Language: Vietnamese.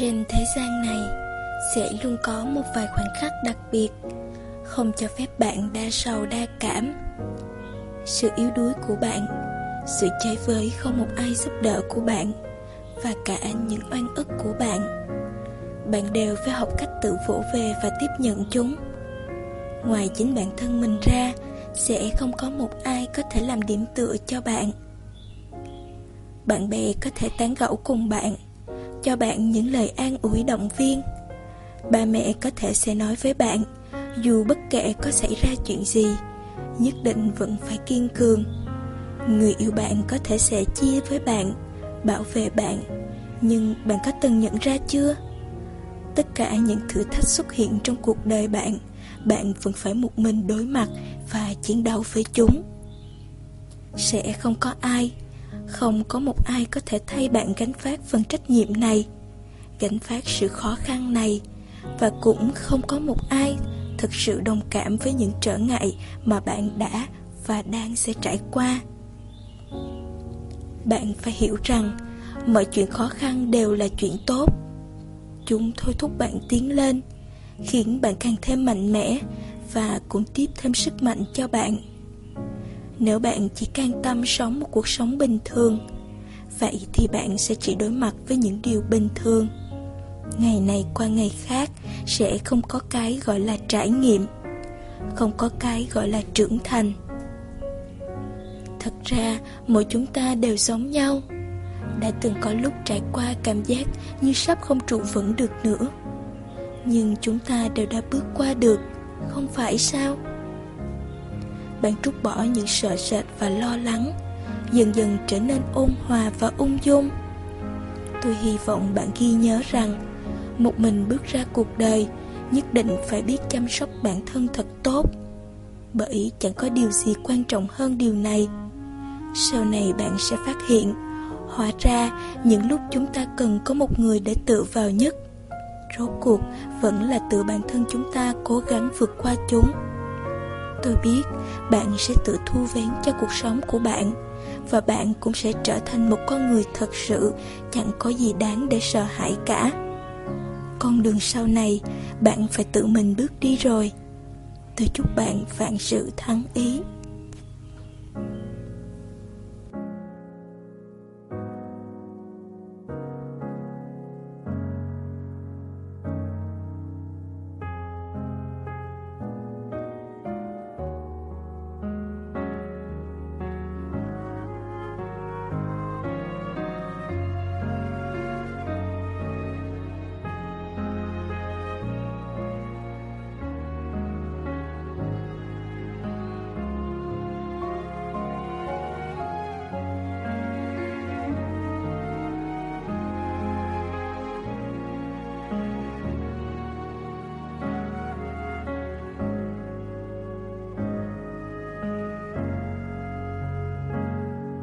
Trên thế gian này sẽ luôn có một vài khoảnh khắc đặc biệt không cho phép bạn đa sầu đa cảm. Sự yếu đuối của bạn, sự cháy với không một ai giúp đỡ của bạn và cả những oan ức của bạn. Bạn đều phải học cách tự vỗ về và tiếp nhận chúng. Ngoài chính bản thân mình ra, sẽ không có một ai có thể làm điểm tựa cho bạn. Bạn bè có thể tán gẫu cùng bạn, cho bạn những lời an ủi động viên. Ba mẹ có thể sẽ nói với bạn, dù bất kể có xảy ra chuyện gì, nhất định vẫn phải kiên cường. Người yêu bạn có thể sẽ chia với bạn, bảo vệ bạn, nhưng bạn có từng nhận ra chưa? Tất cả những thử thách xuất hiện trong cuộc đời bạn, bạn vẫn phải một mình đối mặt và chiến đấu với chúng. Sẽ không có ai, không có một ai có thể thay bạn gánh phát phần trách nhiệm này, gánh phát sự khó khăn này, và cũng không có một ai thực sự đồng cảm với những trở ngại mà bạn đã và đang sẽ trải qua. Bạn phải hiểu rằng mọi chuyện khó khăn đều là chuyện tốt. Chúng thôi thúc bạn tiến lên, khiến bạn càng thêm mạnh mẽ và cũng tiếp thêm sức mạnh cho bạn. Nếu bạn chỉ can tâm sống một cuộc sống bình thường, vậy thì bạn sẽ chỉ đối mặt với những điều bình thường. Ngày này qua ngày khác sẽ không có cái gọi là trải nghiệm, không có cái gọi là trưởng thành. Thật ra, mỗi chúng ta đều giống nhau. Đã từng có lúc trải qua cảm giác như sắp không trụ vững được nữa. Nhưng chúng ta đều đã bước qua được, không phải sao? Bạn trút bỏ những sợ sệt và lo lắng, dần dần trở nên ôn hòa và ung dung. Tôi hy vọng bạn ghi nhớ rằng một mình bước ra cuộc đời Nhất định phải biết chăm sóc bản thân thật tốt. Bởi chẳng có điều gì quan trọng hơn điều này. Sau này bạn sẽ phát hiện Hóa ra những lúc chúng ta cần có một người để tự vào nhất. Rốt cuộc vẫn là tự bản thân chúng ta cố gắng vượt qua chúng. Tôi biết bạn sẽ tự thu vén cho cuộc sống của bạn Và bạn cũng sẽ trở thành một con người thật sự, Chẳng có gì đáng để sợ hãi cả. Con đường sau này, bạn phải tự mình bước đi rồi. Tôi chúc bạn vạn sự thắng ý.